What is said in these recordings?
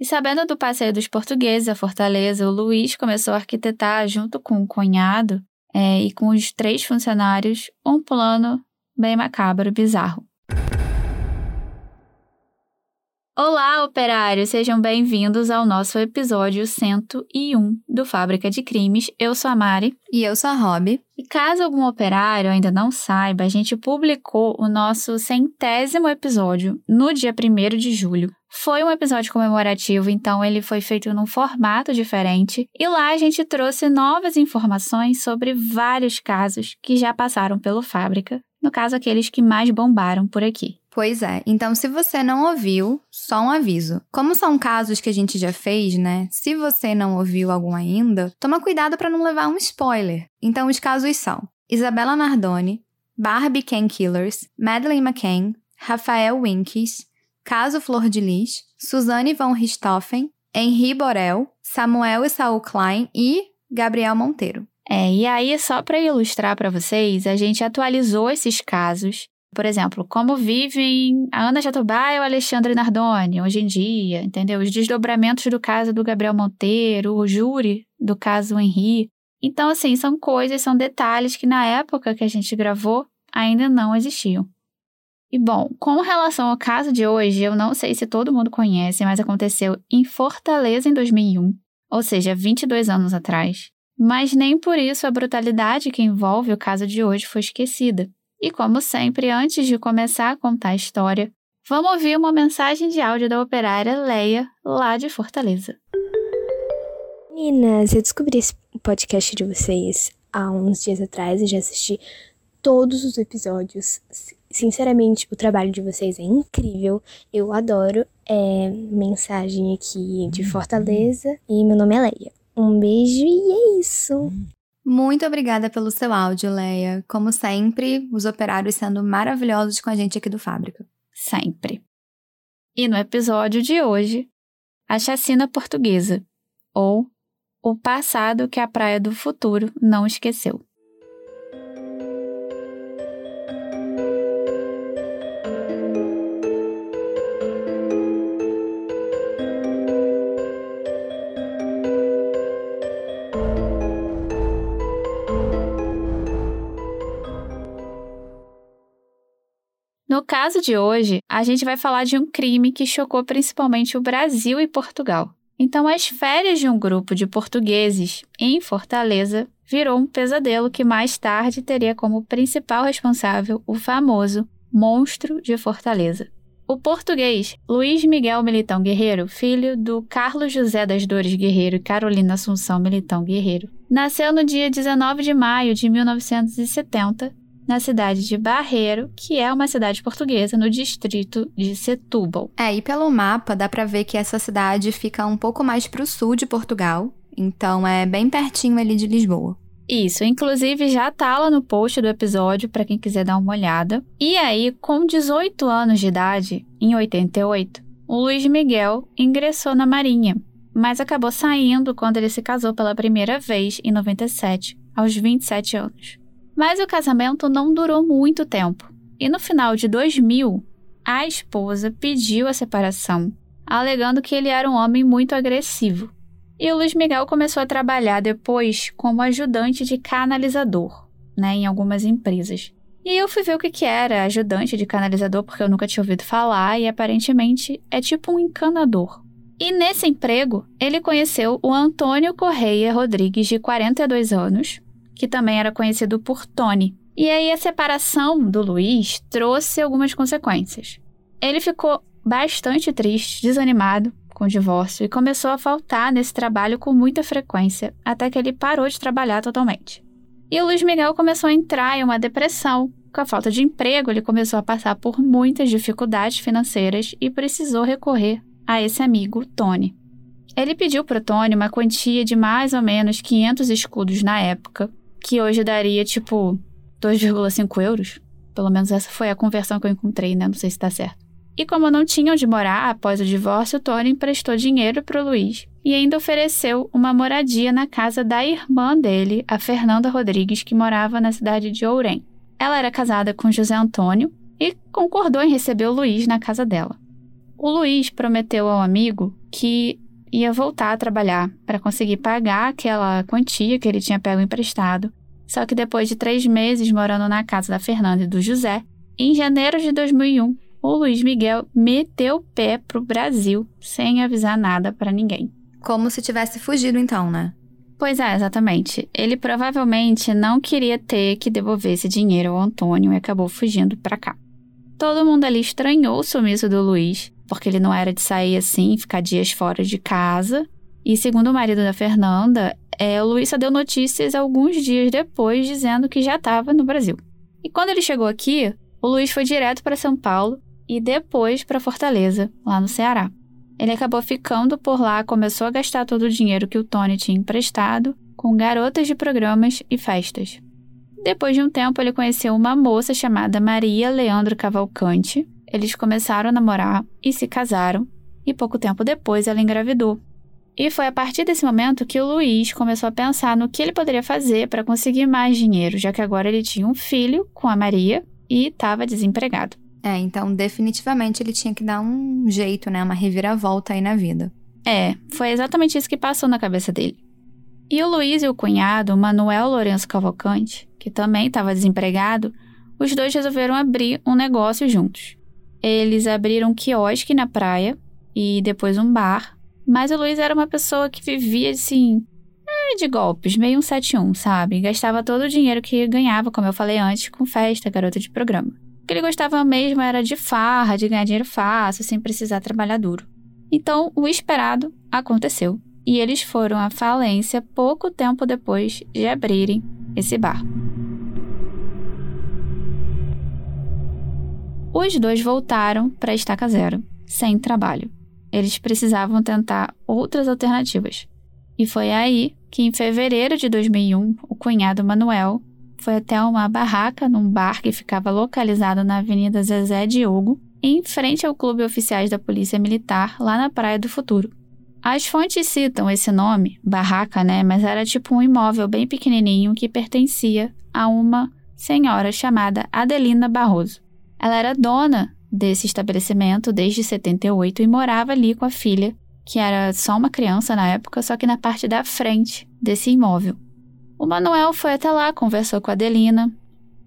E sabendo do passeio dos portugueses à Fortaleza, o Luiz começou a arquitetar, junto com o cunhado é, e com os três funcionários, um plano bem macabro e bizarro. Olá, operários! Sejam bem-vindos ao nosso episódio 101 do Fábrica de Crimes. Eu sou a Mari. E eu sou a Rob. E caso algum operário ainda não saiba, a gente publicou o nosso centésimo episódio no dia 1 de julho. Foi um episódio comemorativo, então ele foi feito num formato diferente. E lá a gente trouxe novas informações sobre vários casos que já passaram pelo Fábrica. No caso, aqueles que mais bombaram por aqui. Pois é. Então, se você não ouviu, só um aviso. Como são casos que a gente já fez, né? Se você não ouviu algum ainda, toma cuidado para não levar um spoiler. Então, os casos são: Isabela Nardoni, Barbie Ken Killers, Madeleine McCain, Rafael Winkes, Caso Flor de Lis, Suzanne von Richthofen, Henri Borel, Samuel e Saul Klein e Gabriel Monteiro. É, e aí, só para ilustrar para vocês, a gente atualizou esses casos por exemplo, como vivem a Ana Jatobá e o Alexandre Nardoni hoje em dia, entendeu? Os desdobramentos do caso do Gabriel Monteiro, o júri do caso Henri. Então, assim, são coisas, são detalhes que na época que a gente gravou ainda não existiam. E bom, com relação ao caso de hoje, eu não sei se todo mundo conhece, mas aconteceu em Fortaleza em 2001, ou seja, 22 anos atrás. Mas nem por isso a brutalidade que envolve o caso de hoje foi esquecida. E como sempre, antes de começar a contar a história, vamos ouvir uma mensagem de áudio da operária Leia, lá de Fortaleza. Meninas, eu descobri esse podcast de vocês há uns dias atrás e já assisti todos os episódios. Sinceramente, o trabalho de vocês é incrível. Eu adoro. É mensagem aqui de Fortaleza e meu nome é Leia. Um beijo e é isso. Muito obrigada pelo seu áudio, Leia. Como sempre, os operários sendo maravilhosos com a gente aqui do Fábrica. Sempre. E no episódio de hoje, a chacina portuguesa, ou o passado que a Praia do Futuro não esqueceu. Caso de hoje, a gente vai falar de um crime que chocou principalmente o Brasil e Portugal. Então, as férias de um grupo de portugueses em Fortaleza virou um pesadelo que mais tarde teria como principal responsável o famoso Monstro de Fortaleza. O português Luiz Miguel Militão Guerreiro, filho do Carlos José das Dores Guerreiro e Carolina Assunção Militão Guerreiro, nasceu no dia 19 de maio de 1970 na cidade de Barreiro, que é uma cidade portuguesa no distrito de Setúbal. É, e pelo mapa dá para ver que essa cidade fica um pouco mais para o sul de Portugal, então é bem pertinho ali de Lisboa. Isso, inclusive já tá lá no post do episódio para quem quiser dar uma olhada. E aí, com 18 anos de idade, em 88, o Luiz Miguel ingressou na Marinha, mas acabou saindo quando ele se casou pela primeira vez em 97, aos 27 anos. Mas o casamento não durou muito tempo. E no final de 2000, a esposa pediu a separação, alegando que ele era um homem muito agressivo. E o Luiz Miguel começou a trabalhar depois como ajudante de canalizador, né, em algumas empresas. E eu fui ver o que, que era ajudante de canalizador, porque eu nunca tinha ouvido falar, e aparentemente é tipo um encanador. E nesse emprego, ele conheceu o Antônio Correia Rodrigues, de 42 anos, que também era conhecido por Tony. E aí a separação do Luiz trouxe algumas consequências. Ele ficou bastante triste, desanimado com o divórcio e começou a faltar nesse trabalho com muita frequência, até que ele parou de trabalhar totalmente. E o Luiz Miguel começou a entrar em uma depressão. Com a falta de emprego, ele começou a passar por muitas dificuldades financeiras e precisou recorrer a esse amigo, Tony. Ele pediu para Tony uma quantia de mais ou menos 500 escudos na época, que hoje daria tipo 2,5 euros. Pelo menos essa foi a conversão que eu encontrei, né? Não sei se tá certo. E como não tinha onde morar após o divórcio, Tony emprestou dinheiro para o Luiz e ainda ofereceu uma moradia na casa da irmã dele, a Fernanda Rodrigues, que morava na cidade de Ourém. Ela era casada com José Antônio e concordou em receber o Luiz na casa dela. O Luiz prometeu ao amigo que ia voltar a trabalhar para conseguir pagar aquela quantia que ele tinha pego emprestado. Só que depois de três meses morando na casa da Fernanda e do José, em janeiro de 2001, o Luiz Miguel meteu o pé pro Brasil sem avisar nada para ninguém. Como se tivesse fugido, então, né? Pois é, exatamente. Ele provavelmente não queria ter que devolver esse dinheiro ao Antônio e acabou fugindo para cá. Todo mundo ali estranhou o sumiço do Luiz, porque ele não era de sair assim, ficar dias fora de casa. E segundo o marido da Fernanda, é, só deu notícias alguns dias depois dizendo que já estava no Brasil. E quando ele chegou aqui, o Luiz foi direto para São Paulo e depois para Fortaleza, lá no Ceará. Ele acabou ficando por lá, começou a gastar todo o dinheiro que o Tony tinha emprestado com garotas de programas e festas. Depois de um tempo, ele conheceu uma moça chamada Maria Leandro Cavalcante. Eles começaram a namorar e se casaram, e pouco tempo depois ela engravidou. E foi a partir desse momento que o Luiz começou a pensar no que ele poderia fazer para conseguir mais dinheiro, já que agora ele tinha um filho com a Maria e estava desempregado. É, então definitivamente ele tinha que dar um jeito, né? Uma reviravolta aí na vida. É, foi exatamente isso que passou na cabeça dele. E o Luiz e o cunhado, Manuel Lourenço Cavalcante, que também estava desempregado, os dois resolveram abrir um negócio juntos. Eles abriram um quiosque na praia e depois um bar, mas o Luiz era uma pessoa que vivia assim, é, de golpes, meio um 71, sabe? Gastava todo o dinheiro que ganhava, como eu falei antes, com festa, garota de programa que ele gostava mesmo era de farra, de ganhar dinheiro fácil, sem precisar trabalhar duro. Então, o esperado aconteceu e eles foram à falência pouco tempo depois de abrirem esse bar. Os dois voltaram para a estaca zero, sem trabalho. Eles precisavam tentar outras alternativas. E foi aí que, em fevereiro de 2001, o cunhado Manuel foi até uma barraca num bar que ficava localizado na Avenida Zezé Diogo, em frente ao Clube Oficiais da Polícia Militar, lá na Praia do Futuro. As fontes citam esse nome, barraca, né? Mas era tipo um imóvel bem pequenininho que pertencia a uma senhora chamada Adelina Barroso. Ela era dona desse estabelecimento desde 78 e morava ali com a filha, que era só uma criança na época, só que na parte da frente desse imóvel. O Manuel foi até lá, conversou com a Adelina,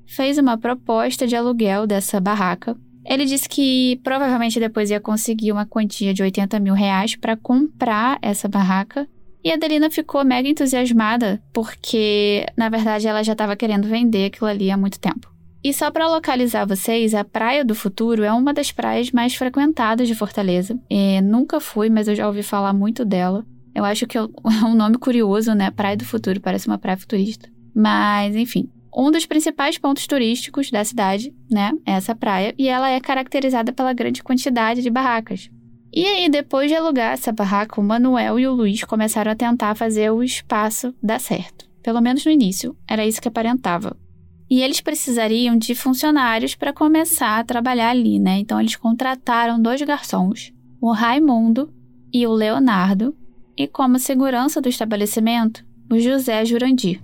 fez uma proposta de aluguel dessa barraca. Ele disse que provavelmente depois ia conseguir uma quantia de 80 mil reais para comprar essa barraca. E a Adelina ficou mega entusiasmada, porque na verdade ela já estava querendo vender aquilo ali há muito tempo. E só para localizar vocês, a Praia do Futuro é uma das praias mais frequentadas de Fortaleza. Nunca fui, mas eu já ouvi falar muito dela. Eu acho que é um nome curioso, né? Praia do Futuro, parece uma praia futurista. Mas, enfim, um dos principais pontos turísticos da cidade, né? É essa praia, e ela é caracterizada pela grande quantidade de barracas. E aí, depois de alugar essa barraca, o Manuel e o Luiz começaram a tentar fazer o espaço dar certo. Pelo menos no início, era isso que aparentava. E eles precisariam de funcionários para começar a trabalhar ali, né? Então eles contrataram dois garçons, o Raimundo e o Leonardo, e como segurança do estabelecimento, o José Jurandir.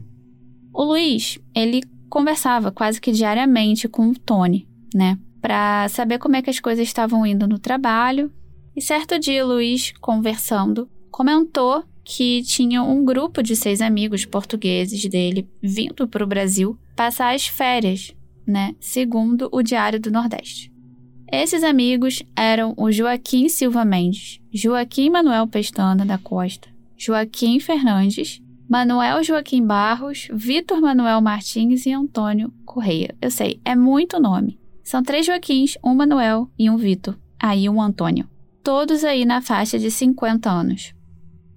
O Luiz, ele conversava quase que diariamente com o Tony, né, para saber como é que as coisas estavam indo no trabalho. E certo dia, Luiz, conversando, comentou que tinha um grupo de seis amigos portugueses dele vindo para o Brasil passar as férias, né, segundo o Diário do Nordeste. Esses amigos eram o Joaquim Silva Mendes, Joaquim Manuel Pestana da Costa, Joaquim Fernandes, Manuel Joaquim Barros, Vitor Manuel Martins e Antônio Correia. Eu sei, é muito nome. São três Joaquins, um Manuel e um Vitor. Aí um Antônio. Todos aí na faixa de 50 anos.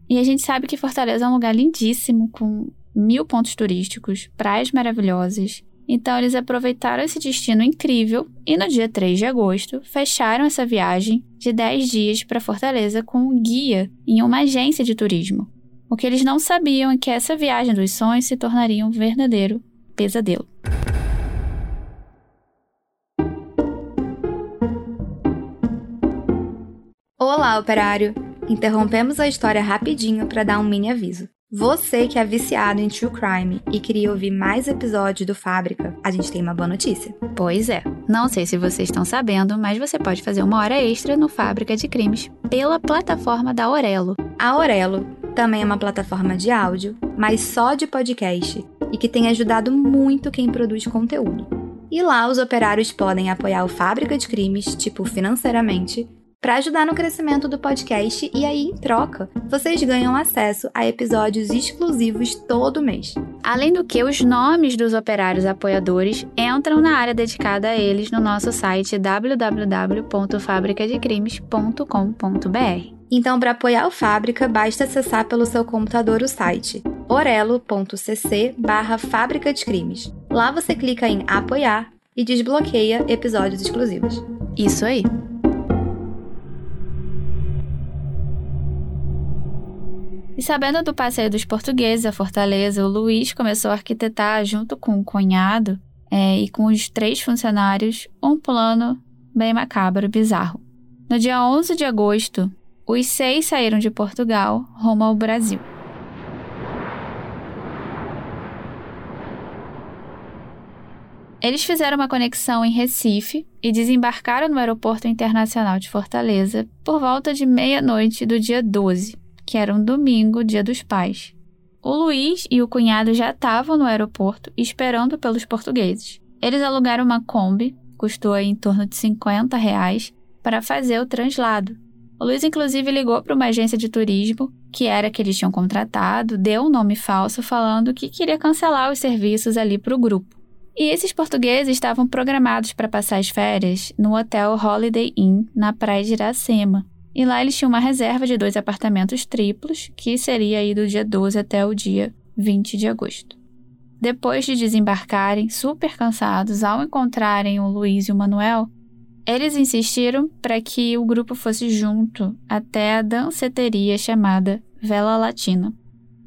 E a gente sabe que Fortaleza é um lugar lindíssimo, com mil pontos turísticos, praias maravilhosas, então eles aproveitaram esse destino incrível e no dia 3 de agosto fecharam essa viagem de 10 dias para Fortaleza com um guia em uma agência de turismo. O que eles não sabiam é que essa viagem dos sonhos se tornaria um verdadeiro pesadelo. Olá, operário! Interrompemos a história rapidinho para dar um mini aviso. Você que é viciado em true crime e queria ouvir mais episódios do Fábrica, a gente tem uma boa notícia. Pois é, Não sei se vocês estão sabendo, mas você pode fazer uma hora extra no Fábrica de Crimes pela plataforma da Aurelo. A Aurelo também é uma plataforma de áudio, mas só de podcast, e que tem ajudado muito quem produz conteúdo. E lá os operários podem apoiar o Fábrica de Crimes, tipo financeiramente, para ajudar no crescimento do podcast e aí, em troca, vocês ganham acesso a episódios exclusivos todo mês. Além do que, os nomes dos operários apoiadores entram na área dedicada a eles no nosso site www.fabricadecrimes.com.br. Então, para apoiar o Fábrica, basta acessar pelo seu computador o site orelo.cc barra Fábrica de Crimes. Lá você clica em apoiar e desbloqueia episódios exclusivos. Isso aí! E sabendo do passeio dos portugueses à Fortaleza, o Luiz começou a arquitetar, junto com o cunhado é, e com os três funcionários, um plano bem macabro e bizarro. No dia 11 de agosto, os seis saíram de Portugal rumo ao Brasil. Eles fizeram uma conexão em Recife e desembarcaram no Aeroporto Internacional de Fortaleza por volta de meia-noite do dia 12 que era um domingo, dia dos pais. O Luiz e o cunhado já estavam no aeroporto esperando pelos portugueses. Eles alugaram uma Kombi, custou em torno de 50 reais, para fazer o translado. O Luiz, inclusive, ligou para uma agência de turismo, que era que eles tinham contratado, deu um nome falso falando que queria cancelar os serviços ali para o grupo. E esses portugueses estavam programados para passar as férias no hotel Holiday Inn, na praia de Iracema, e lá eles tinham uma reserva de dois apartamentos triplos, que seria aí do dia 12 até o dia 20 de agosto. Depois de desembarcarem, super cansados, ao encontrarem o Luiz e o Manuel, eles insistiram para que o grupo fosse junto até a danceteria chamada Vela Latina.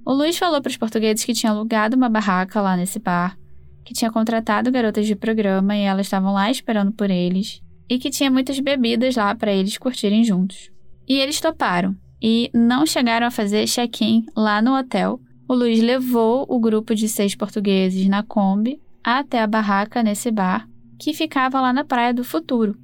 O Luiz falou para os portugueses que tinha alugado uma barraca lá nesse bar, que tinha contratado garotas de programa e elas estavam lá esperando por eles, e que tinha muitas bebidas lá para eles curtirem juntos. E eles toparam e não chegaram a fazer check-in lá no hotel. O Luiz levou o grupo de seis portugueses na Kombi até a barraca nesse bar, que ficava lá na Praia do Futuro.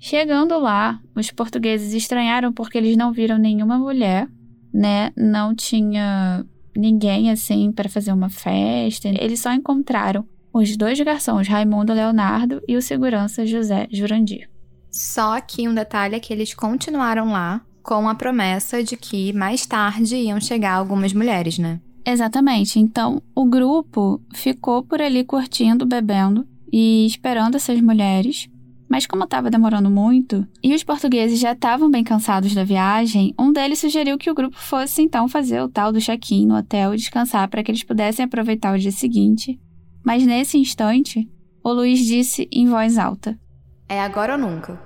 Chegando lá, os portugueses estranharam porque eles não viram nenhuma mulher, né? Não tinha ninguém assim para fazer uma festa. Eles só encontraram os dois garçons, Raimundo Leonardo e o segurança José Jurandir. Só que um detalhe é que eles continuaram lá com a promessa de que mais tarde iam chegar algumas mulheres, né? Exatamente. Então, o grupo ficou por ali curtindo, bebendo e esperando essas mulheres. Mas como estava demorando muito e os portugueses já estavam bem cansados da viagem, um deles sugeriu que o grupo fosse então fazer o tal do check-in no hotel e descansar para que eles pudessem aproveitar o dia seguinte. Mas nesse instante, o Luiz disse em voz alta: É agora ou nunca.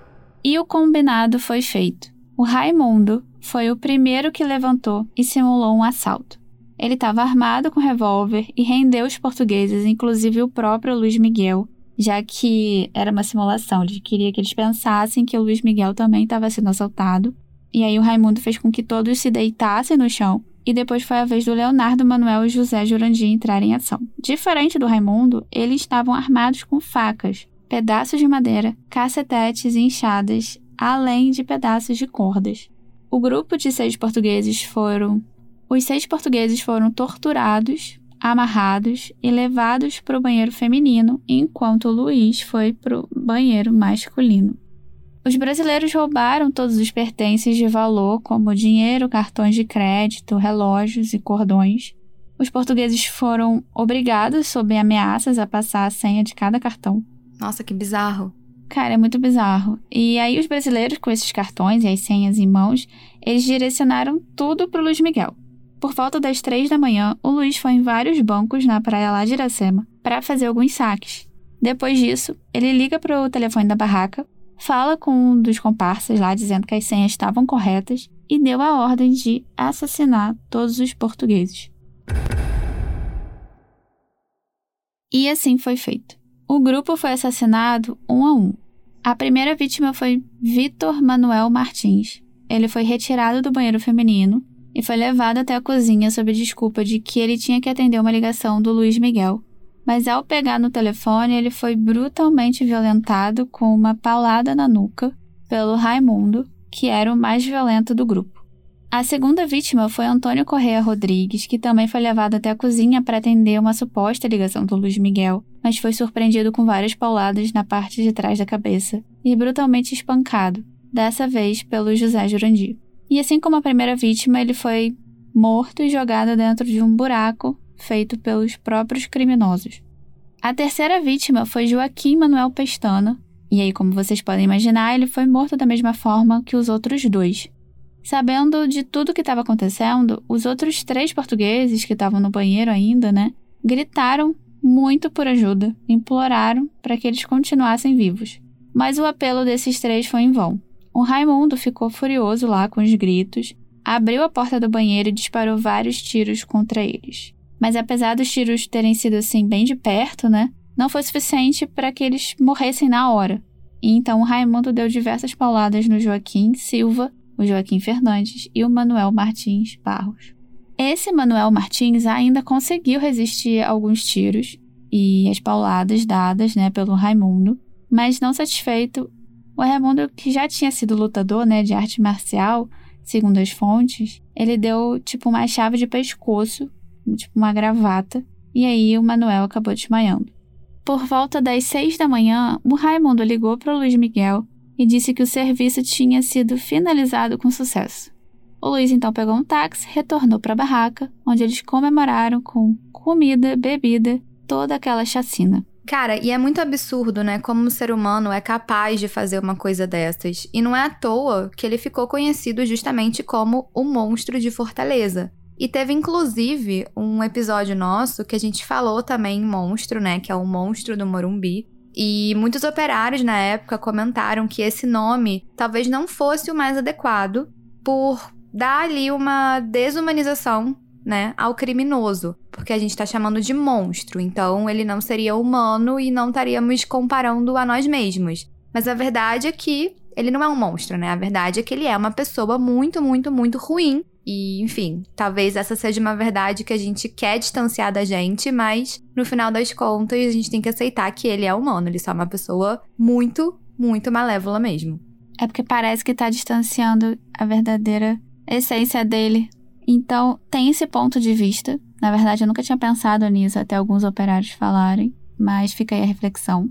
E o combinado foi feito. O Raimundo foi o primeiro que levantou e simulou um assalto. Ele estava armado com revólver e rendeu os portugueses, inclusive o próprio Luiz Miguel, já que era uma simulação. Ele queria que eles pensassem que o Luiz Miguel também estava sendo assaltado. E aí o Raimundo fez com que todos se deitassem no chão. E depois foi a vez do Leonardo Manuel e José Jurandir entrarem em ação. Diferente do Raimundo, eles estavam armados com facas, pedaços de madeira, cacetetes e enxadas, além de pedaços de cordas. O grupo de seis portugueses foram. Os seis portugueses foram torturados, amarrados e levados para o banheiro feminino, enquanto Luiz foi para o banheiro masculino. Os brasileiros roubaram todos os pertences de valor, como dinheiro, cartões de crédito, relógios e cordões. Os portugueses foram obrigados, sob ameaças, a passar a senha de cada cartão. Nossa, que bizarro! Cara, é muito bizarro. E aí os brasileiros, com esses cartões e as senhas em mãos, eles direcionaram tudo pro Luiz Miguel. Por volta das três da manhã, o Luiz foi em vários bancos na praia lá de Iracema para fazer alguns saques. Depois disso, ele liga pro telefone da barraca, fala com um dos comparsas lá dizendo que as senhas estavam corretas e deu a ordem de assassinar todos os portugueses. E assim foi feito. O grupo foi assassinado um a um. A primeira vítima foi Vitor Manuel Martins. Ele foi retirado do banheiro feminino e foi levado até a cozinha sob a desculpa de que ele tinha que atender uma ligação do Luiz Miguel, mas ao pegar no telefone, ele foi brutalmente violentado com uma paulada na nuca pelo Raimundo, que era o mais violento do grupo. A segunda vítima foi Antônio Correa Rodrigues, que também foi levado até a cozinha para atender uma suposta ligação do Luiz Miguel, mas foi surpreendido com várias pauladas na parte de trás da cabeça e brutalmente espancado, dessa vez pelo José Jurandir. E assim como a primeira vítima, ele foi morto e jogado dentro de um buraco feito pelos próprios criminosos. A terceira vítima foi Joaquim Manuel Pestana, e aí, como vocês podem imaginar, ele foi morto da mesma forma que os outros dois. Sabendo de tudo que estava acontecendo, os outros três portugueses que estavam no banheiro ainda, né, gritaram muito por ajuda, imploraram para que eles continuassem vivos. Mas o apelo desses três foi em vão. O Raimundo ficou furioso lá com os gritos, abriu a porta do banheiro e disparou vários tiros contra eles. Mas apesar dos tiros terem sido assim bem de perto, né? Não foi suficiente para que eles morressem na hora. E então o Raimundo deu diversas pauladas no Joaquim Silva, o Joaquim Fernandes e o Manuel Martins Barros. Esse Manuel Martins ainda conseguiu resistir a alguns tiros e as pauladas dadas, né, pelo Raimundo, mas não satisfeito, o Raimundo, que já tinha sido lutador, né, de arte marcial, segundo as fontes, ele deu tipo uma chave de pescoço tipo uma gravata, e aí o Manuel acabou desmaiando. Por volta das seis da manhã, o Raimundo ligou para o Luiz Miguel e disse que o serviço tinha sido finalizado com sucesso. O Luiz então pegou um táxi, retornou para a barraca, onde eles comemoraram com comida, bebida, toda aquela chacina. Cara, e é muito absurdo, né? Como o ser humano é capaz de fazer uma coisa dessas. E não é à toa que ele ficou conhecido justamente como o monstro de Fortaleza. E teve inclusive um episódio nosso que a gente falou também em monstro, né? Que é o monstro do Morumbi. E muitos operários na época comentaram que esse nome talvez não fosse o mais adequado por dar ali uma desumanização, né, ao criminoso, porque a gente está chamando de monstro, então ele não seria humano e não estaríamos comparando a nós mesmos. Mas a verdade é que ele não é um monstro, né? A verdade é que ele é uma pessoa muito, muito, muito ruim e, enfim, talvez essa seja uma verdade que a gente quer distanciar da gente, mas no final das contas a gente tem que aceitar que ele é humano, ele é só uma pessoa muito, muito malévola mesmo. É porque parece que tá distanciando a verdadeira essência dele. Então, tem esse ponto de vista. Na verdade, eu nunca tinha pensado nisso até alguns operários falarem, mas fica aí a reflexão.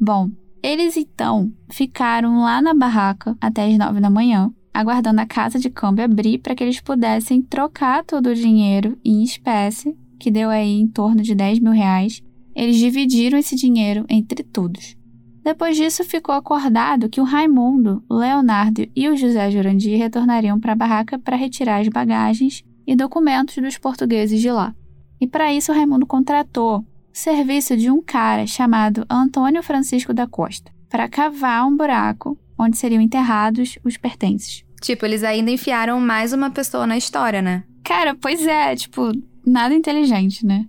Bom, eles então ficaram lá na barraca até as nove da manhã, aguardando a casa de câmbio abrir para que eles pudessem trocar todo o dinheiro em espécie, que deu aí em torno de 10 mil reais. Eles dividiram esse dinheiro entre todos. Depois disso, ficou acordado que o Raimundo, o Leonardo e o José Jurandir retornariam para a barraca para retirar as bagagens e documentos dos portugueses de lá. E para isso, o Raimundo contratou o serviço de um cara chamado Antônio Francisco da Costa para cavar um buraco onde seriam enterrados os pertences. Tipo, eles ainda enfiaram mais uma pessoa na história, né? Cara, pois é, tipo, nada inteligente, né?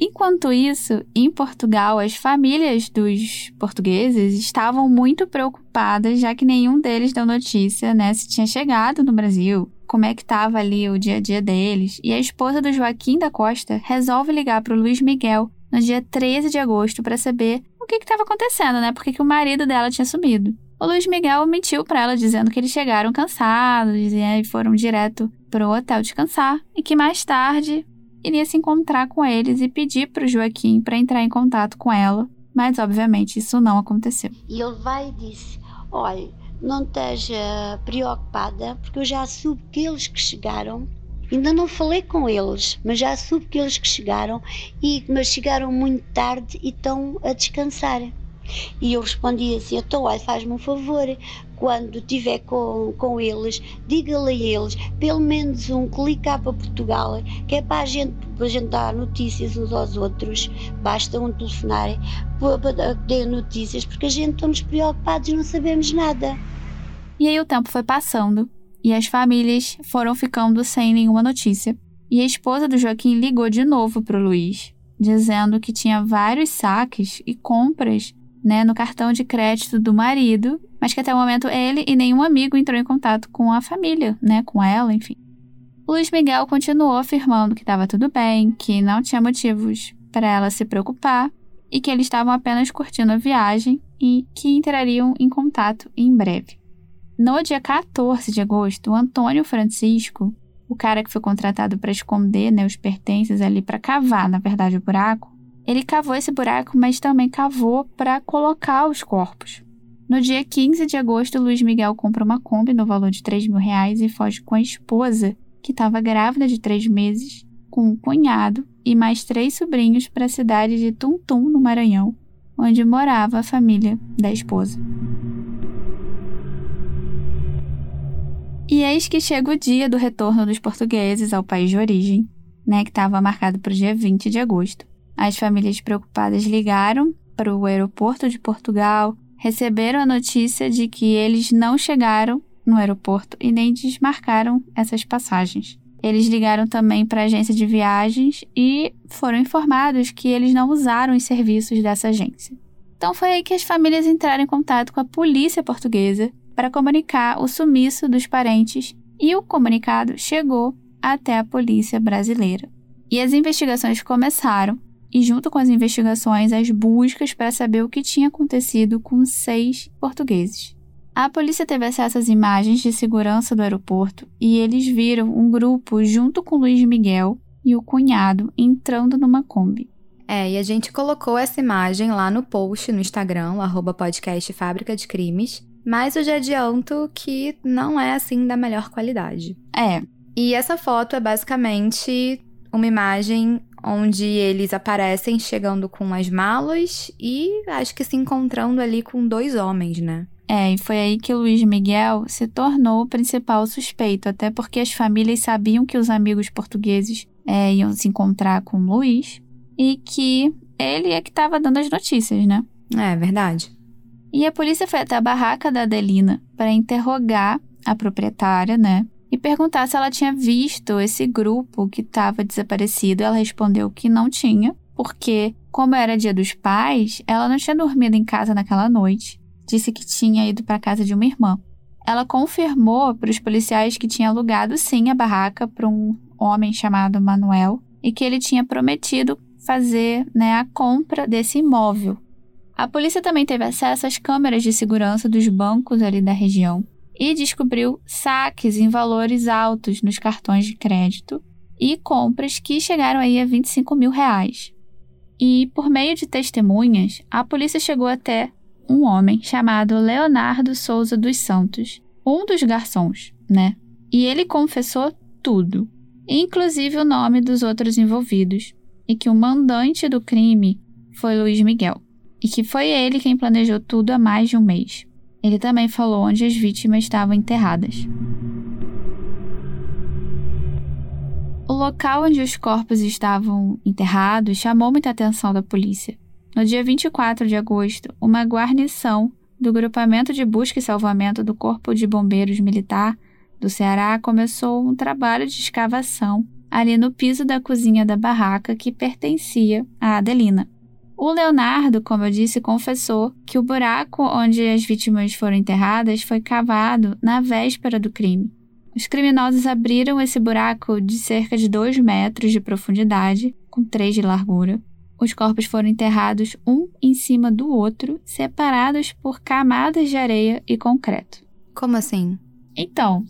Enquanto isso, em Portugal, as famílias dos portugueses estavam muito preocupadas, já que nenhum deles deu notícia, né, se tinha chegado no Brasil, como é que estava ali o dia a dia deles. E a esposa do Joaquim da Costa resolve ligar para o Luiz Miguel no dia 13 de agosto para saber o que estava acontecendo, né? Porque que o marido dela tinha sumido. O Luiz Miguel mentiu para ela dizendo que eles chegaram cansados e foram direto pro hotel descansar e que mais tarde iria se encontrar com eles e pedir para o Joaquim para entrar em contato com ela, mas obviamente isso não aconteceu. E ele vai e disse: Olha, não esteja preocupada, porque eu já soube que eles que chegaram. Ainda não falei com eles, mas já soube que eles que chegaram, e, mas chegaram muito tarde e estão a descansar. E eu respondi assim: então, olha, faz-me um favor, quando estiver com, com eles, diga-lhe a eles, pelo menos um liga para Portugal, que é para a gente, para a gente dar notícias uns aos outros. Basta um telefonar para dar notícias, porque a gente estamos preocupados e não sabemos nada. E aí o tempo foi passando e as famílias foram ficando sem nenhuma notícia. E a esposa do Joaquim ligou de novo para o Luiz, dizendo que tinha vários saques e compras né, no cartão de crédito do marido, mas que até o momento ele e nenhum amigo entrou em contato com a família, né, com ela, enfim. Luiz Miguel continuou afirmando que estava tudo bem, que não tinha motivos para ela se preocupar e que eles estavam apenas curtindo a viagem e que entrariam em contato em breve. No dia 14 de agosto, o Antônio Francisco, o cara que foi contratado para esconder né, os pertences ali, para cavar, na verdade, o buraco, ele cavou esse buraco, mas também cavou para colocar os corpos. No dia 15 de agosto, Luiz Miguel compra uma Kombi no valor de 3 mil reais e foge com a esposa, que estava grávida de três meses, com um cunhado e mais três sobrinhos para a cidade de Tuntum, no Maranhão, onde morava a família da esposa. E eis que chega o dia do retorno dos portugueses ao país de origem, né, que estava marcado para o dia 20 de agosto. As famílias preocupadas ligaram para o aeroporto de Portugal, receberam a notícia de que eles não chegaram no aeroporto e nem desmarcaram essas passagens. Eles ligaram também para a agência de viagens e foram informados que eles não usaram os serviços dessa agência. Então foi aí que as famílias entraram em contato com a polícia portuguesa para comunicar o sumiço dos parentes e o comunicado chegou até a polícia brasileira. E as investigações começaram, e junto com as investigações, as buscas para saber o que tinha acontecido com seis portugueses. A polícia teve acesso às imagens de segurança do aeroporto e eles viram um grupo junto com Luiz Miguel e o cunhado entrando numa Kombi. É, e a gente colocou essa imagem lá no post no Instagram, arroba podcast Fábrica de Crimes, mas eu já adianto que não é assim da melhor qualidade. É. E essa foto é basicamente uma imagem onde eles aparecem chegando com as malas e acho que se encontrando ali com dois homens, né? É, e foi aí que Luiz Miguel se tornou o principal suspeito, até porque as famílias sabiam que os amigos portugueses é, iam se encontrar com o Luiz e que ele é que estava dando as notícias, né? É verdade. E a polícia foi até a barraca da Adelina para interrogar a proprietária, né? E perguntar se ela tinha visto esse grupo que estava desaparecido. Ela respondeu que não tinha, porque, como era dia dos pais, ela não tinha dormido em casa naquela noite disse que tinha ido para casa de uma irmã. Ela confirmou para os policiais que tinha alugado sim a barraca para um homem chamado Manuel e que ele tinha prometido fazer né, a compra desse imóvel. A polícia também teve acesso às câmeras de segurança dos bancos ali da região e descobriu saques em valores altos nos cartões de crédito e compras que chegaram aí a 25 mil reais. E por meio de testemunhas, a polícia chegou até um homem chamado Leonardo Souza dos Santos, um dos garçons, né? E ele confessou tudo, inclusive o nome dos outros envolvidos, e que o mandante do crime foi Luiz Miguel, e que foi ele quem planejou tudo há mais de um mês. Ele também falou onde as vítimas estavam enterradas. O local onde os corpos estavam enterrados chamou muita atenção da polícia, no dia 24 de agosto, uma guarnição do Grupamento de Busca e Salvamento do Corpo de Bombeiros Militar do Ceará começou um trabalho de escavação ali no piso da cozinha da barraca que pertencia a Adelina. O Leonardo, como eu disse, confessou que o buraco onde as vítimas foram enterradas foi cavado na véspera do crime. Os criminosos abriram esse buraco de cerca de 2 metros de profundidade, com 3 de largura, os corpos foram enterrados um em cima do outro, separados por camadas de areia e concreto. Como assim? Então,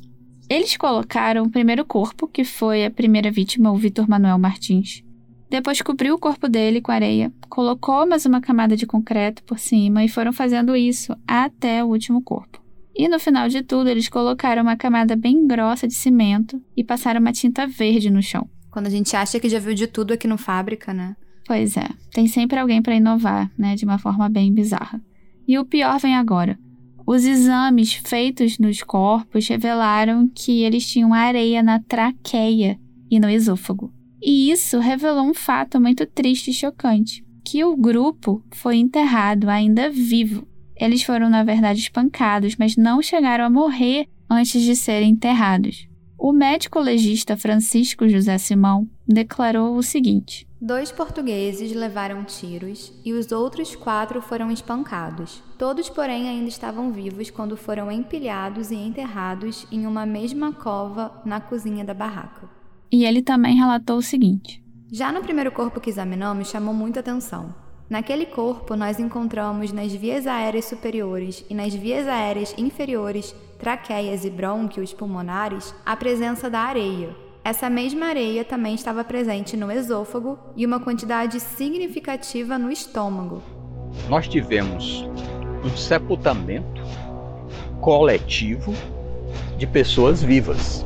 eles colocaram o primeiro corpo, que foi a primeira vítima, o Vitor Manuel Martins. Depois cobriu o corpo dele com areia, colocou mais uma camada de concreto por cima e foram fazendo isso até o último corpo. E no final de tudo, eles colocaram uma camada bem grossa de cimento e passaram uma tinta verde no chão. Quando a gente acha que já viu de tudo aqui no fábrica, né? Pois é, tem sempre alguém para inovar, né, de uma forma bem bizarra. E o pior vem agora. Os exames feitos nos corpos revelaram que eles tinham areia na traqueia e no esôfago. E isso revelou um fato muito triste e chocante: que o grupo foi enterrado ainda vivo. Eles foram, na verdade, espancados, mas não chegaram a morrer antes de serem enterrados. O médico legista Francisco José Simão declarou o seguinte: Dois portugueses levaram tiros e os outros quatro foram espancados. Todos, porém, ainda estavam vivos quando foram empilhados e enterrados em uma mesma cova na cozinha da barraca. E ele também relatou o seguinte: Já no primeiro corpo que examinamos, chamou muita atenção. Naquele corpo, nós encontramos nas vias aéreas superiores e nas vias aéreas inferiores, traqueias e brônquios pulmonares, a presença da areia. Essa mesma areia também estava presente no esôfago e uma quantidade significativa no estômago. Nós tivemos um sepultamento coletivo de pessoas vivas.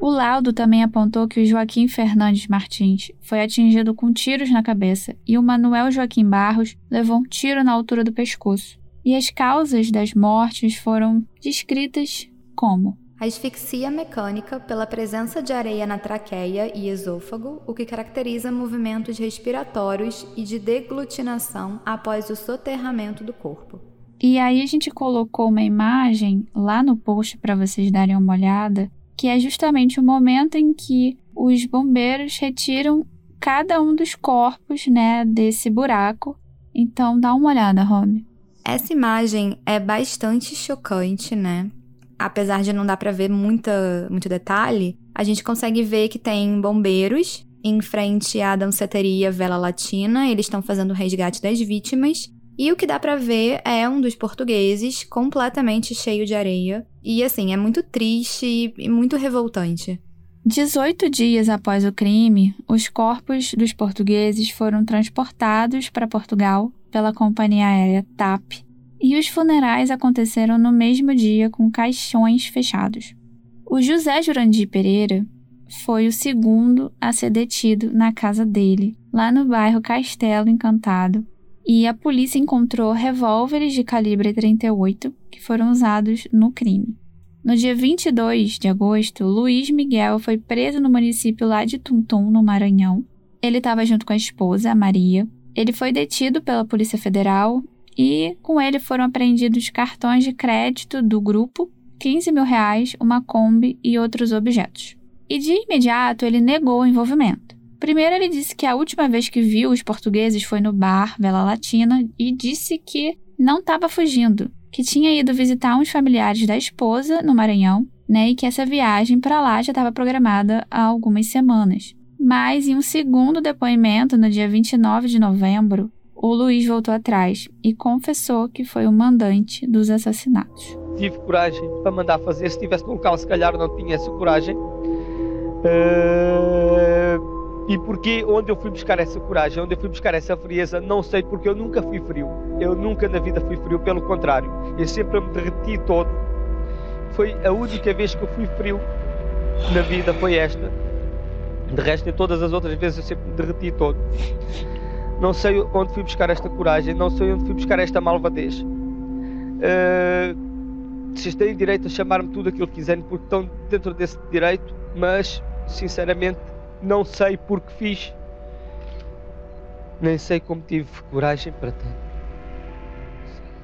O laudo também apontou que o Joaquim Fernandes Martins foi atingido com tiros na cabeça e o Manuel Joaquim Barros levou um tiro na altura do pescoço. E as causas das mortes foram descritas como asfixia mecânica pela presença de areia na traqueia e esôfago, o que caracteriza movimentos respiratórios e de deglutinação após o soterramento do corpo. E aí a gente colocou uma imagem lá no post para vocês darem uma olhada, que é justamente o momento em que os bombeiros retiram cada um dos corpos, né, desse buraco. Então dá uma olhada, Romy. Essa imagem é bastante chocante, né? apesar de não dar para ver muita, muito detalhe, a gente consegue ver que tem bombeiros em frente à danceteria Vela Latina, eles estão fazendo o resgate das vítimas. E o que dá para ver é um dos portugueses completamente cheio de areia. E assim, é muito triste e muito revoltante. 18 dias após o crime, os corpos dos portugueses foram transportados para Portugal pela companhia aérea TAP e os funerais aconteceram no mesmo dia com caixões fechados. O José Jurandir Pereira foi o segundo a ser detido na casa dele, lá no bairro Castelo Encantado, e a polícia encontrou revólveres de calibre 38 que foram usados no crime. No dia 22 de agosto, Luiz Miguel foi preso no município lá de Tuntum, no Maranhão. Ele estava junto com a esposa, a Maria. Ele foi detido pela Polícia Federal e com ele foram apreendidos cartões de crédito do grupo, 15 mil reais, uma Kombi e outros objetos. E de imediato ele negou o envolvimento. Primeiro ele disse que a última vez que viu os portugueses foi no bar Vela Latina e disse que não estava fugindo, que tinha ido visitar uns familiares da esposa no Maranhão, né, e que essa viagem para lá já estava programada há algumas semanas. Mas em um segundo depoimento, no dia 29 de novembro, o Luiz voltou atrás e confessou que foi o mandante dos assassinatos. Tive coragem para mandar fazer. Se estivesse no local, se calhar não tinha essa coragem. Uh... E porquê? Onde eu fui buscar essa coragem? Onde eu fui buscar essa frieza? Não sei, porque eu nunca fui frio. Eu nunca na vida fui frio, pelo contrário. Eu sempre me derreti todo. Foi a única vez que eu fui frio na vida, foi esta. De resto, em todas as outras vezes eu sempre me derreti todo. Não sei onde fui buscar esta coragem, não sei onde fui buscar esta malvadez. Uh, vocês têm direito a chamar-me tudo aquilo que quiserem porque estão dentro desse direito, mas sinceramente não sei porque fiz. Nem sei como tive coragem para tanto.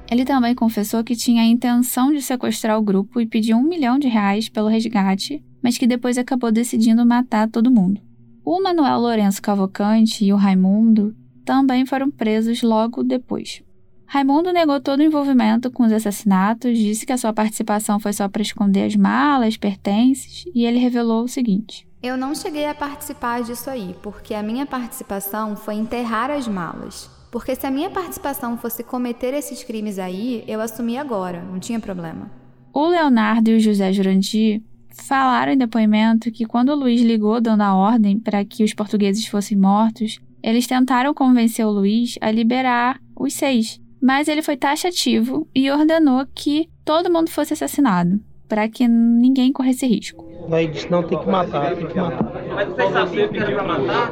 Ele também confessou que tinha a intenção de sequestrar o grupo e pediu um milhão de reais pelo resgate, mas que depois acabou decidindo matar todo mundo. O Manuel Lourenço Cavalcante e o Raimundo também foram presos logo depois. Raimundo negou todo o envolvimento com os assassinatos, disse que a sua participação foi só para esconder as malas, pertences, e ele revelou o seguinte: Eu não cheguei a participar disso aí, porque a minha participação foi enterrar as malas. Porque se a minha participação fosse cometer esses crimes aí, eu assumi agora, não tinha problema. O Leonardo e o José Jurandir falaram em depoimento que quando o Luiz ligou dando a ordem para que os portugueses fossem mortos, eles tentaram convencer o Luiz a liberar os seis, mas ele foi taxativo e ordenou que todo mundo fosse assassinado, para que ninguém corresse risco. Aí disse: não, tem que matar, tem que matar. Mas vocês sabiam que era para matar?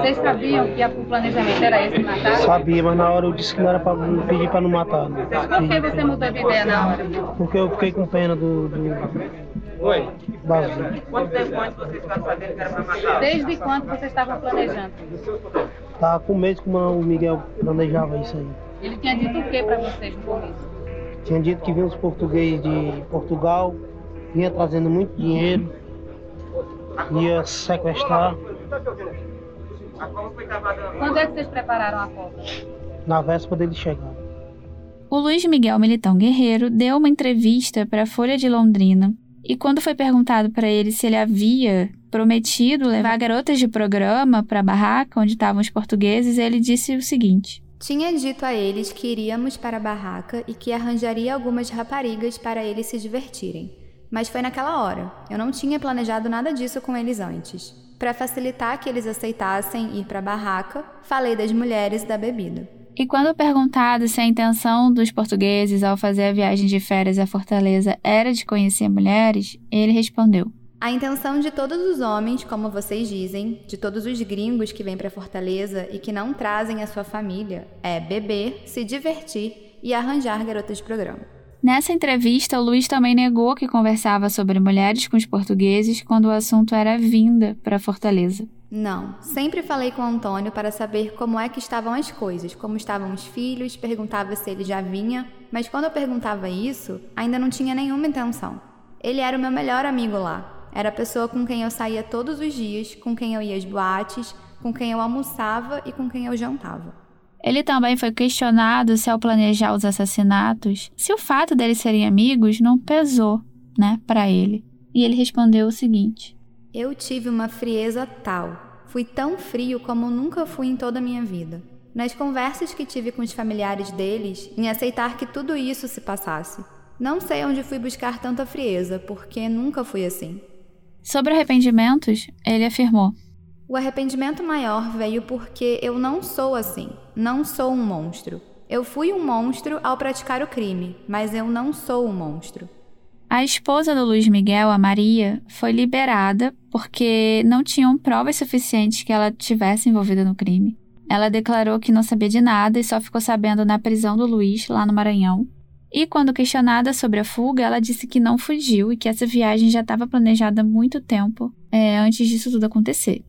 Vocês sabiam que o planejamento era esse matar? Sabia, mas na hora eu disse que não era para pedir para não matar. Por que você mudou de ideia na hora? Porque eu fiquei com pena do. do... Oi? Quanto tempo antes vocês estavam sabendo que era para matar? Desde quando vocês estavam planejando? Estava com medo como o Miguel planejava isso aí. Ele tinha dito o que para vocês no começo? Tinha dito que vinha os portugueses de Portugal, vinha trazendo muito dinheiro, ia sequestrar. Quando é que vocês prepararam a cova? Na véspera dele chegar. O Luiz Miguel Militão Guerreiro deu uma entrevista para a Folha de Londrina E quando foi perguntado para ele se ele havia prometido levar garotas de programa para a barraca onde estavam os portugueses, ele disse o seguinte: Tinha dito a eles que iríamos para a barraca e que arranjaria algumas raparigas para eles se divertirem. Mas foi naquela hora. Eu não tinha planejado nada disso com eles antes. Para facilitar que eles aceitassem ir para a barraca, falei das mulheres e da bebida. E quando perguntado se a intenção dos portugueses ao fazer a viagem de férias à Fortaleza era de conhecer mulheres, ele respondeu: A intenção de todos os homens, como vocês dizem, de todos os gringos que vêm para Fortaleza e que não trazem a sua família, é beber, se divertir e arranjar garotas de programa. Nessa entrevista, o Luiz também negou que conversava sobre mulheres com os portugueses quando o assunto era vinda para Fortaleza. Não, sempre falei com o Antônio para saber como é que estavam as coisas, como estavam os filhos, perguntava se ele já vinha, mas quando eu perguntava isso, ainda não tinha nenhuma intenção. Ele era o meu melhor amigo lá. Era a pessoa com quem eu saía todos os dias, com quem eu ia às boates, com quem eu almoçava e com quem eu jantava. Ele também foi questionado se, ao planejar os assassinatos, se o fato deles serem amigos não pesou, né, para ele. E ele respondeu o seguinte: Eu tive uma frieza tal. Fui tão frio como nunca fui em toda a minha vida. Nas conversas que tive com os familiares deles, em aceitar que tudo isso se passasse. Não sei onde fui buscar tanta frieza, porque nunca fui assim. Sobre arrependimentos, ele afirmou: o arrependimento maior veio porque eu não sou assim, não sou um monstro. Eu fui um monstro ao praticar o crime, mas eu não sou um monstro. A esposa do Luiz Miguel, a Maria, foi liberada porque não tinham provas suficientes que ela tivesse envolvida no crime. Ela declarou que não sabia de nada e só ficou sabendo na prisão do Luiz, lá no Maranhão. E quando questionada sobre a fuga, ela disse que não fugiu e que essa viagem já estava planejada há muito tempo é, antes disso tudo acontecer.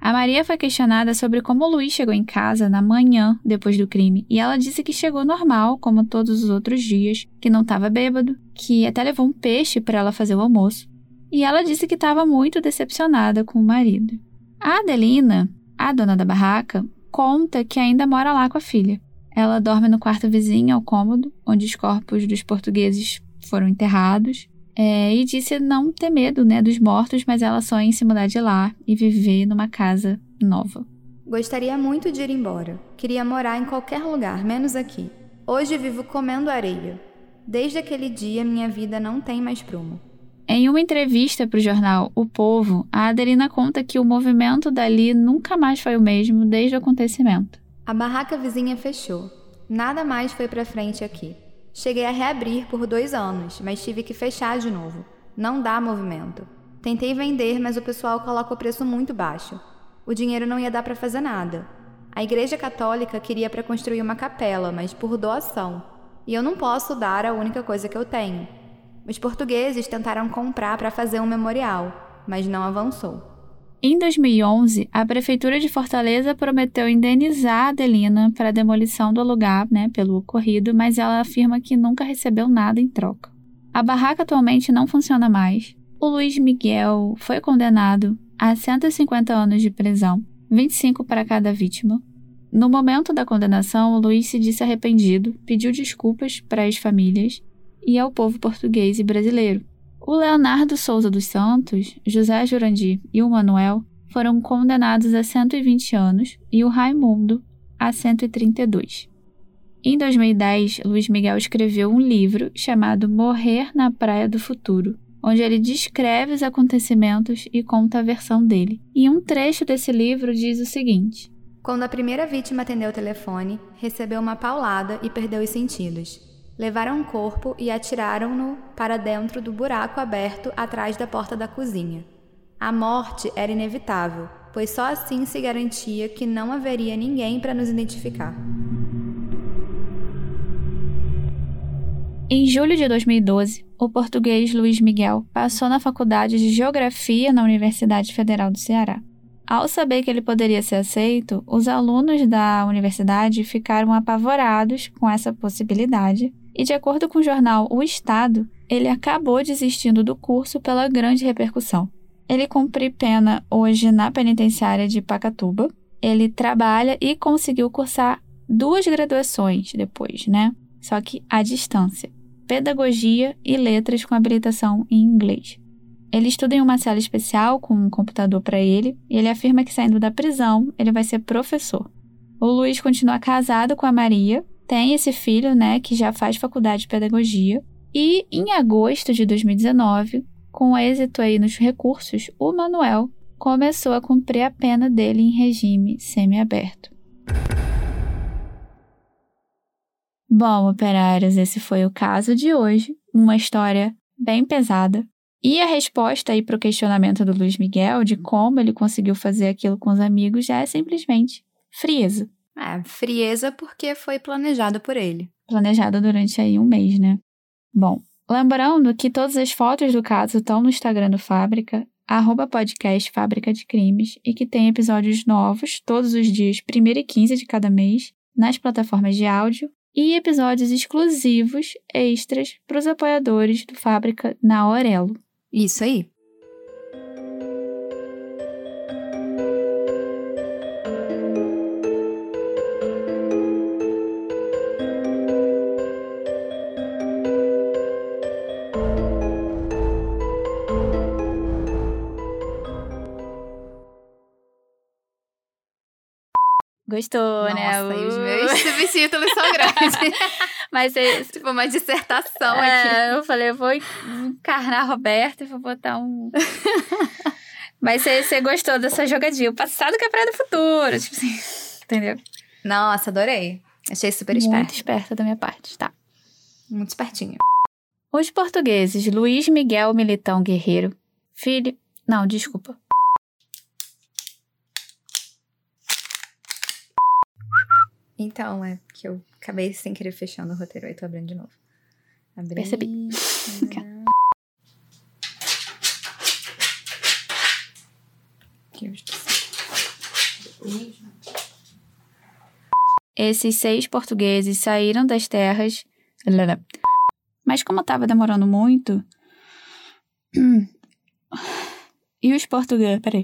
A Maria foi questionada sobre como Luiz chegou em casa na manhã depois do crime e ela disse que chegou normal, como todos os outros dias, que não estava bêbado, que até levou um peixe para ela fazer o almoço. E ela disse que estava muito decepcionada com o marido. A Adelina, a dona da barraca, conta que ainda mora lá com a filha. Ela dorme no quarto vizinho ao cômodo, onde os corpos dos portugueses foram enterrados, é, e disse não ter medo né, dos mortos, mas ela sonha em se mudar de lá e viver numa casa nova. Gostaria muito de ir embora. Queria morar em qualquer lugar, menos aqui. Hoje vivo comendo areia. Desde aquele dia, minha vida não tem mais prumo. Em uma entrevista para o jornal O Povo, a Adelina conta que o movimento dali nunca mais foi o mesmo desde o acontecimento. A barraca vizinha fechou. Nada mais foi para frente aqui. Cheguei a reabrir por dois anos, mas tive que fechar de novo. Não dá movimento. Tentei vender, mas o pessoal coloca o preço muito baixo. O dinheiro não ia dar para fazer nada. A Igreja Católica queria para construir uma capela, mas por doação. E eu não posso dar a única coisa que eu tenho. Os portugueses tentaram comprar para fazer um memorial, mas não avançou. Em 2011, a Prefeitura de Fortaleza prometeu indenizar a Adelina para a demolição do lugar né, pelo ocorrido, mas ela afirma que nunca recebeu nada em troca. A barraca atualmente não funciona mais. O Luiz Miguel foi condenado a 150 anos de prisão, 25 para cada vítima. No momento da condenação, o Luiz se disse arrependido, pediu desculpas para as famílias e ao povo português e brasileiro. O Leonardo Souza dos Santos, José Jurandir e o Manuel foram condenados a 120 anos e o Raimundo a 132. Em 2010, Luiz Miguel escreveu um livro chamado Morrer na Praia do Futuro, onde ele descreve os acontecimentos e conta a versão dele. E um trecho desse livro diz o seguinte: Quando a primeira vítima atendeu o telefone, recebeu uma paulada e perdeu os sentidos. Levaram o corpo e atiraram-no para dentro do buraco aberto atrás da porta da cozinha. A morte era inevitável, pois só assim se garantia que não haveria ninguém para nos identificar. Em julho de 2012, o português Luiz Miguel passou na faculdade de Geografia na Universidade Federal do Ceará. Ao saber que ele poderia ser aceito, os alunos da universidade ficaram apavorados com essa possibilidade e, de acordo com o jornal O Estado, ele acabou desistindo do curso pela grande repercussão. Ele cumpre pena hoje na penitenciária de Pacatuba. Ele trabalha e conseguiu cursar duas graduações depois, né? Só que à distância. Pedagogia e Letras com habilitação em inglês. Ele estuda em uma sala especial com um computador para ele e ele afirma que saindo da prisão ele vai ser professor. O Luiz continua casado com a Maria, tem esse filho, né, que já faz faculdade de pedagogia e em agosto de 2019, com êxito aí nos recursos, o Manuel começou a cumprir a pena dele em regime semiaberto. Bom, operários, esse foi o caso de hoje. Uma história bem pesada. E a resposta aí para o questionamento do Luiz Miguel de como ele conseguiu fazer aquilo com os amigos já é simplesmente frieza. É, frieza porque foi planejado por ele. Planejado durante aí um mês, né? Bom, lembrando que todas as fotos do caso estão no Instagram do Fábrica, arroba podcast Fábrica de Crimes, e que tem episódios novos todos os dias, 1 e 15 de cada mês, nas plataformas de áudio, e episódios exclusivos, extras, para os apoiadores do Fábrica na Aurelo. Isso aí. Gostou, Nossa, né? e os Uh. meus subtítulos são grandes. Mas você, tipo uma dissertação aqui. É, eu falei, eu vou encarnar a Roberta e vou botar um. Mas você, gostou dessa jogadinha. O passado que é praia do futuro. Tipo assim, entendeu? Nossa, adorei. Achei super Muito esperto. esperta da minha parte, tá? Muito espertinho. Os portugueses Luiz Miguel Militão Guerreiro, filho. Não, desculpa. Então, é que eu acabei sem querer fechando o roteiro, aí tô abrindo de novo. Abri. Percebi. Esses seis portugueses saíram das terras. Mas como estava demorando muito. E os portugueses. Peraí.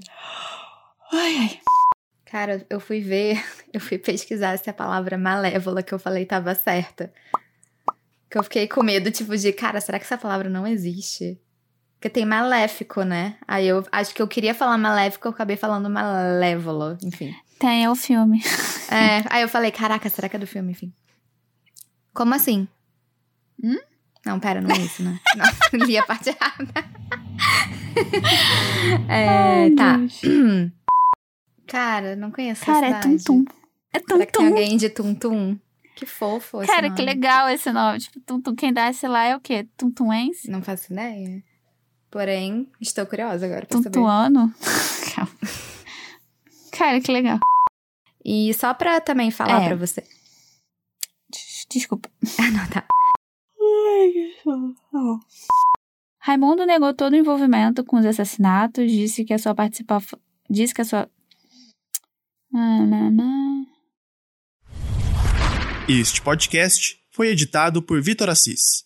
Ai, ai. Cara, eu fui ver, eu fui pesquisar se a palavra malévola que eu falei tava certa. Que eu fiquei com medo, tipo, de, cara, será que essa palavra não existe? Porque tem maléfico, né? Aí eu acho que eu queria falar maléfico, eu acabei falando malévolo, enfim. Tem, é o filme. É, aí eu falei, caraca, será que é do filme, enfim. Como assim? Hum? Não, pera, não é isso, né? Não, li a parte errada. é, Ai, tá. Deus. Cara, não conheço essa Cara, é cidade. Tum Tum. É Tum Será que tem alguém de Tum Tum? Que fofo esse Cara, nome. que legal esse nome. Tipo, Tum Tum. Quem dá esse lá é o quê? Tuntuense? Não faço ideia. Porém, estou curiosa agora pra saber. Tuntuano? Calma. Cara, que legal. E só pra também falar É. pra você. Des- Desculpa. Ah, não, tá. Raimundo negou todo o envolvimento com os assassinatos, disse que a sua participação. Disse que a sua. Este podcast foi editado por Vitor Assis.